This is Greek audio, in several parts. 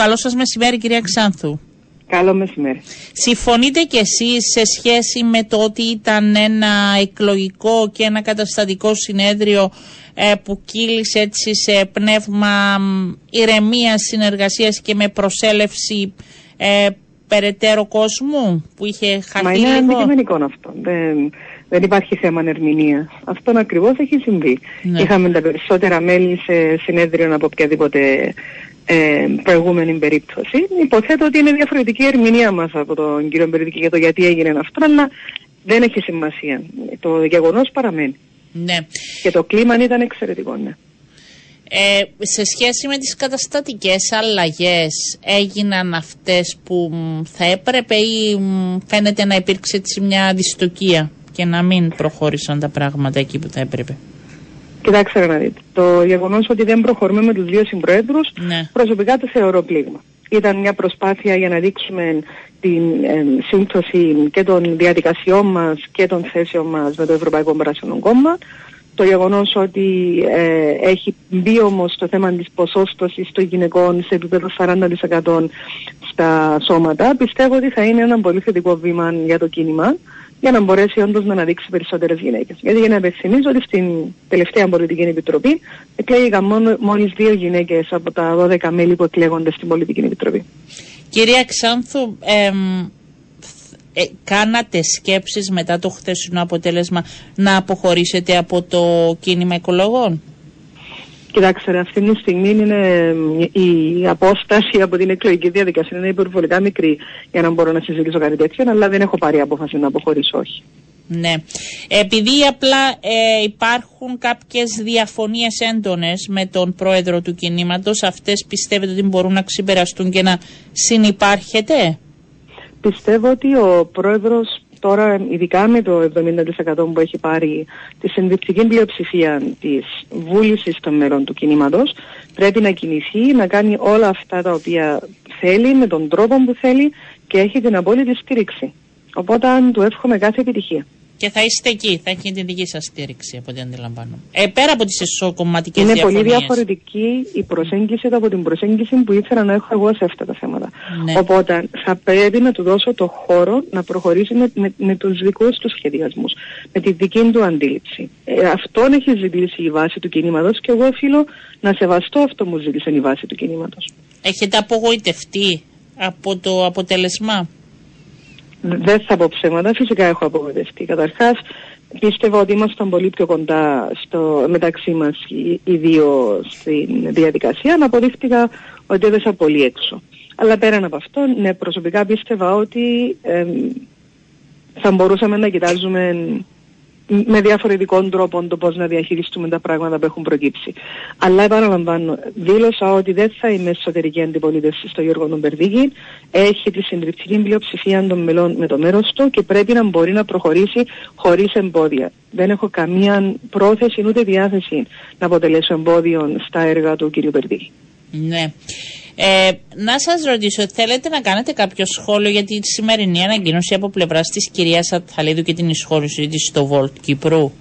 Καλό σας μεσημέρι κυρία Ξάνθου. Καλό μεσημέρι. Συμφωνείτε κι εσείς σε σχέση με το ότι ήταν ένα εκλογικό και ένα καταστατικό συνέδριο ε, που κύλησε έτσι σε πνεύμα ηρεμίας συνεργασίας και με προσέλευση ε, περαιτέρω κόσμου που είχε χαθεί Μα είναι αντικειμενικό αυτό. Δεν, δεν υπάρχει θέμα ερμηνεία. Αυτό ακριβώς έχει συμβεί. Ναι. Είχαμε τα περισσότερα μέλη σε συνέδριο από οποιαδήποτε ε, προηγούμενη περίπτωση. Υποθέτω ότι είναι διαφορετική η ερμηνεία μας από τον κύριο Μπερδίκη για το γιατί έγινε αυτό, αλλά δεν έχει σημασία. Το γεγονός παραμένει. Ναι. Και το κλίμα ήταν εξαιρετικό, ναι. Ε, σε σχέση με τις καταστατικές αλλαγές έγιναν αυτές που θα έπρεπε ή φαίνεται να υπήρξε μια δυστοκία και να μην προχώρησαν τα πράγματα εκεί που θα έπρεπε; Κοιτάξτε να δείτε. Το γεγονός ότι δεν προχωρούμε με τους δύο συμπροέδρους, ναι. προσωπικά το θεωρώ πλήγμα. Ήταν μια προσπάθεια για να δείξουμε την ε, σύμπτωση και των διαδικασιών μας και των θέσεων μας με το Ευρωπαϊκό Πράσινο Κόμμα. Το γεγονός ότι ε, έχει μπει όμως το θέμα της ποσόστοσης των γυναικών σε επίπεδο 40% στα σώματα, πιστεύω ότι θα είναι ένα πολύ θετικό βήμα για το κίνημα για να μπορέσει όντως να αναδείξει περισσότερες γυναίκες. Γιατί για να υπενθυμίζω ότι στην τελευταία πολιτική επιτροπή εκλέγηκαν μόλις δύο γυναίκες από τα 12 μέλη που εκλέγονται στην πολιτική επιτροπή. Κυρία Ξάνθου, ε, κάνατε σκέψεις μετά το χθεσινό αποτέλεσμα να αποχωρήσετε από το κίνημα οικολόγων. Κοιτάξτε, αυτή τη στιγμή είναι η απόσταση από την εκλογική διαδικασία είναι υπερβολικά μικρή για να μπορώ να συζητήσω κάτι τέτοιο, αλλά δεν έχω πάρει απόφαση να αποχωρήσω, όχι. Ναι. Επειδή απλά ε, υπάρχουν κάποιες διαφωνίες έντονες με τον πρόεδρο του κινήματος, αυτές πιστεύετε ότι μπορούν να ξεπεραστούν και να συνυπάρχετε. Πιστεύω ότι ο πρόεδρος τώρα ειδικά με το 70% που έχει πάρει τη συντριπτική πλειοψηφία της βούλησης των μερών του κινήματος πρέπει να κινηθεί, να κάνει όλα αυτά τα οποία θέλει με τον τρόπο που θέλει και έχει την απόλυτη στήριξη. Οπότε του εύχομαι κάθε επιτυχία και θα είστε εκεί, θα έχει την δική σας στήριξη από ό,τι αντιλαμβάνω. Ε, πέρα από τις εσωκομματικές διαφορέ. Είναι πολύ διαφορετική η προσέγγιση από την προσέγγιση που ήθελα να έχω εγώ σε αυτά τα θέματα. Ναι. Οπότε θα πρέπει να του δώσω το χώρο να προχωρήσει με, με, με τους δικούς του σχεδιασμούς, με τη δική του αντίληψη. Ε, αυτόν έχει ζητήσει η βάση του κινήματος και εγώ οφείλω να σεβαστώ αυτό που ζήτησε η βάση του κινήματος. Έχετε απογοητευτεί από το αποτέλεσμα; Δεν θα πω ψέματα, φυσικά έχω απογοητευτεί. Καταρχάς, πίστευα ότι ήμασταν πολύ πιο κοντά στο, μεταξύ μας οι, δύο στην διαδικασία, αλλά αποδείχτηκα ότι έδωσα πολύ έξω. Αλλά πέραν από αυτό, ναι, προσωπικά πίστευα ότι θα μπορούσαμε να κοιτάζουμε με διαφορετικών τρόπων το πώς να διαχειριστούμε τα πράγματα που έχουν προκύψει. Αλλά επαναλαμβάνω, δήλωσα ότι δεν θα είμαι εσωτερική αντιπολίτευση στο Γιώργο Νομπερδίκη. Έχει τη συντριπτική πλειοψηφία των μελών με το μέρος του και πρέπει να μπορεί να προχωρήσει χωρίς εμπόδια. Δεν έχω καμία πρόθεση ούτε διάθεση να αποτελέσω εμπόδιο στα έργα του κ. Περδίκη. Ναι. Ε, να σας ρωτήσω, θέλετε να κάνετε κάποιο σχόλιο για τη σημερινή ανακοίνωση από πλευράς της κυρίας Ατθαλίδου και την εισχώρηση της στο Βολτ Κύπρου;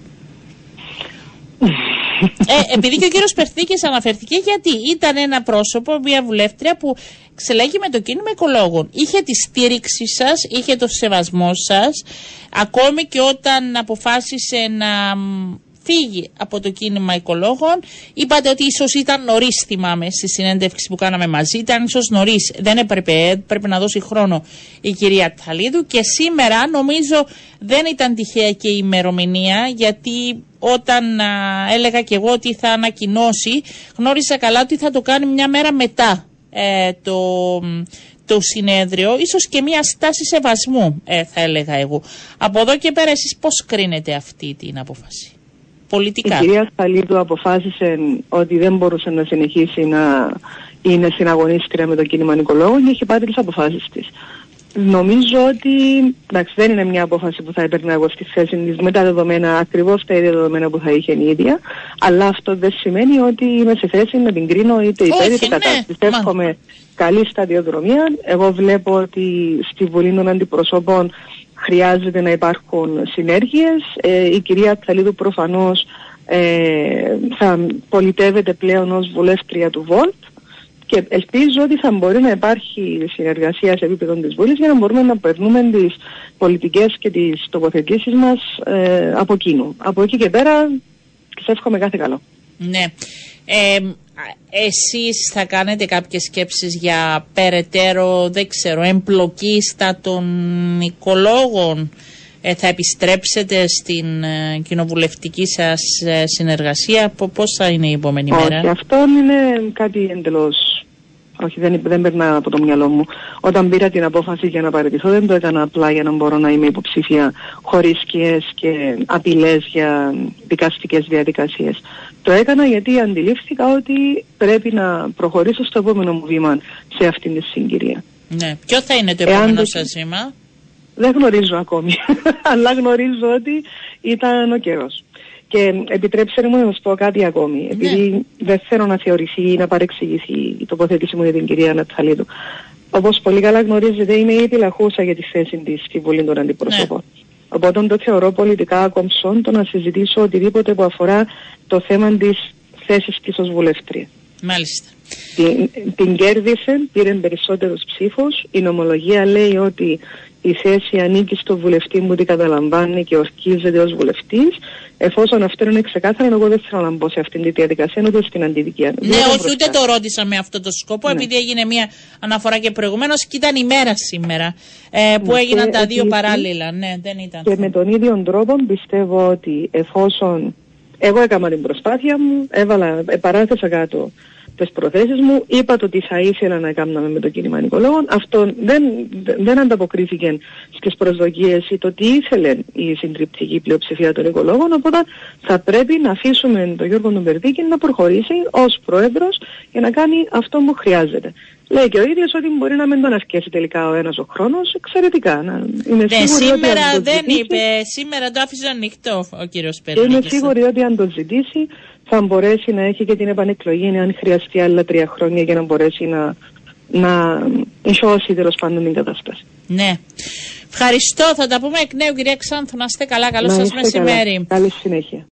ε, επειδή και ο κύριος Περθήκης αναφερθήκε, γιατί ήταν ένα πρόσωπο, μια βουλεύτρια που ξελέγει με το κίνημα οικολόγων. Είχε τη στήριξη σας, είχε το σεβασμό σας, ακόμη και όταν αποφάσισε να φύγει από το κίνημα οικολόγων. Είπατε ότι ίσως ήταν νωρίς, θυμάμαι, στη συνέντευξη που κάναμε μαζί. Ήταν ίσως νωρίς. Δεν έπρεπε, πρέπει να δώσει χρόνο η κυρία Ταλίδου. Και σήμερα νομίζω δεν ήταν τυχαία και η ημερομηνία, γιατί όταν έλεγα και εγώ ότι θα ανακοινώσει, γνώρισα καλά ότι θα το κάνει μια μέρα μετά ε, το, το συνέδριο, ίσως και μια στάση σεβασμού ε, θα έλεγα εγώ. Από εδώ και πέρα εσείς πώς κρίνετε αυτή την απόφαση; Πολιτικά. Η κυρία Σταλίδου αποφάσισε ότι δεν μπορούσε να συνεχίσει να είναι συναγωνίστρια με το κίνημα Νικολόγων και έχει πάρει τις αποφάσεις της. Νομίζω ότι εντάξει, δεν είναι μια απόφαση που θα έπαιρνα εγώ στη θέση της με τα δεδομένα, ακριβώς τα ίδια δεδομένα που θα είχε η ίδια. Αλλά αυτό δεν σημαίνει ότι είμαι σε θέση να την κρίνω είτε υπέρ είτε κατά. Ναι. Πιστεύω καλή σταδιοδρομία. Εγώ βλέπω ότι στη Βουλή των Αντιπροσώπων χρειάζεται να υπάρχουν συνέργειες. Ε, η κυρία Τσαλίδου προφανώς ε, θα πολιτεύεται πλέον ως βουλεύτρια του ΒΟΛΤ Και ελπίζω ότι θα μπορεί να υπάρχει συνεργασία σε επίπεδο της Βουλής για να μπορούμε να περνούμε τις πολιτικές και τις τοποθετήσεις μας ε, από κοινού. Από εκεί και πέρα, σα εύχομαι κάθε καλό. Ναι. Ε, εσείς θα κάνετε κάποιες σκέψεις για περαιτέρω, δεν ξέρω, εμπλοκή στα των οικολόγων; Ε, θα επιστρέψετε στην ε, κοινοβουλευτική σας ε, συνεργασία; Πώς θα είναι η επόμενη Όχι, μέρα. αυτό είναι κάτι εντελώς όχι, δεν, δεν περνά από το μυαλό μου. Όταν πήρα την απόφαση για να παραιτηθώ, δεν το έκανα απλά για να μπορώ να είμαι υποψήφια χωρίς και απειλές για δικαστικές διαδικασίες. Το έκανα γιατί αντιλήφθηκα ότι πρέπει να προχωρήσω στο επόμενο μου βήμα σε αυτήν τη συγκυρία. Ναι. Ποιο θα είναι το επόμενο σας βήμα, Δεν γνωρίζω ακόμη, αλλά γνωρίζω ότι ήταν ο καιρός. Και επιτρέψτε μου να σας πω κάτι ακόμη, ναι. επειδή δεν θέλω να θεωρηθεί ή να παρεξηγηθεί η τοποθέτηση μου για την κυρία Νατσαλίδου. Όπως πολύ καλά γνωρίζετε, είμαι ήδη λαχούσα για τη θέση της στη Βουλή των Αντιπροσώπων. Ναι. Οπότε το θεωρώ πολιτικά ακόμψον το να συζητήσω οτιδήποτε που αφορά το θέμα της θέσης της ως βουλευτρία. Μάλιστα. Την, την κέρδισε, πήρε περισσότερους ψήφους. Η νομολογία λέει ότι η θέση ανήκει στο βουλευτή που την καταλαμβάνει και ορκίζεται ως βουλευτής. Εφόσον αυτό είναι ξεκάθαρο, εγώ δεν θέλω να μπω σε αυτήν τη διαδικασία, ούτε στην αντιδικία. Ναι, όχι, ούτε το ρώτησα με αυτό το σκοπό, ναι. επειδή έγινε μια αναφορά και προηγουμένως και ήταν η μέρα σήμερα ε, που ναι, έγιναν τα δύο παράλληλα. Ναι, δεν ήταν. Και με τον ίδιο τρόπο πιστεύω ότι εφόσον εγώ έκανα την προσπάθεια μου, έβαλα, παράθεσα κάτω τις προθέσεις μου. Είπα το τι θα ήθελα να κάνουμε με το κίνημα νοικολόγων. Αυτό δεν, δεν ανταποκρίθηκε στις προσδοκίες ή το τι ήθελε η συντριπτική πλειοψηφία των οικολόγων. Οπότε θα πρέπει να αφήσουμε τον Γιώργο Νομπερδίκη να προχωρήσει ως πρόεδρος για να κάνει αυτό που χρειάζεται. Λέει και ο ίδιος ότι μπορεί να μην τον αρκέσει τελικά ο ένας ο χρόνος. Εξαιρετικά. Να είμαι ναι, σήμερα ότι δεν είπε. Σήμερα το άφησε ανοιχτό ο κύριος Πέτρη. Είμαι σίγουρη ότι αν το ζητήσει θα μπορέσει να έχει και την επανεκλογή αν χρειαστεί άλλα τρία χρόνια για να μπορέσει να, να ισώσει τέλος πάντων την κατάσταση. Ναι. Ευχαριστώ. Θα τα πούμε εκ νέου, κυρία Ξάνθου. Να είστε καλά. Καλό σας μεσημέρι. Καλή συνέχεια.